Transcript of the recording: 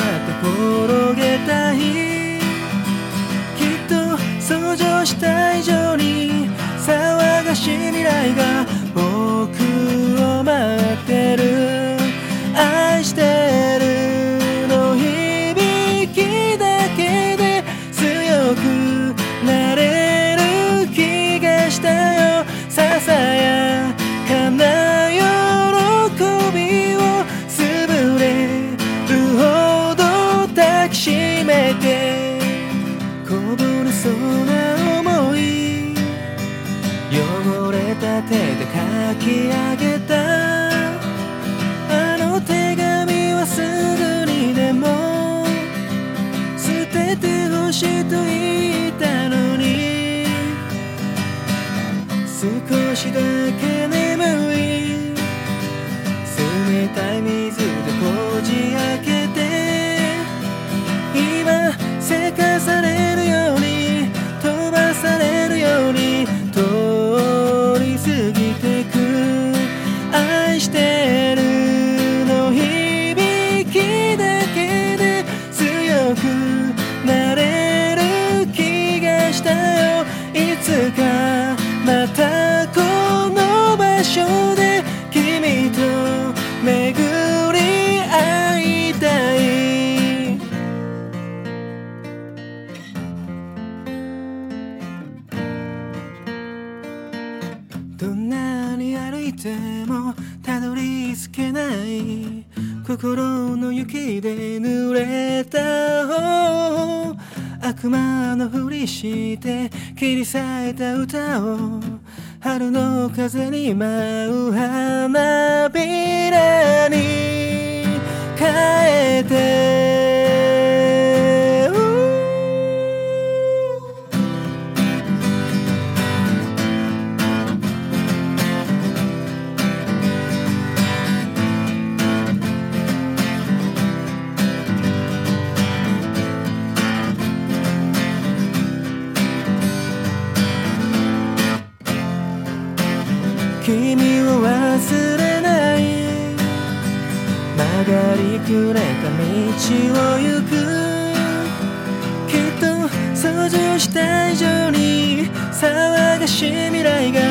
は転げたいきっと想像した以上に騒がしい未来が汚れた手で書き上げた。あの手紙はすぐにでも。捨ててほしいと言ったのに。少しだけ眠るどんなに歩いてもたどり着けない心の雪で濡れた方悪魔のふりして切り裂いた歌を春の風に舞う花びらに変えて君を忘れない。曲がりくれた道を行く。きっと想像した以上に騒がしい未来が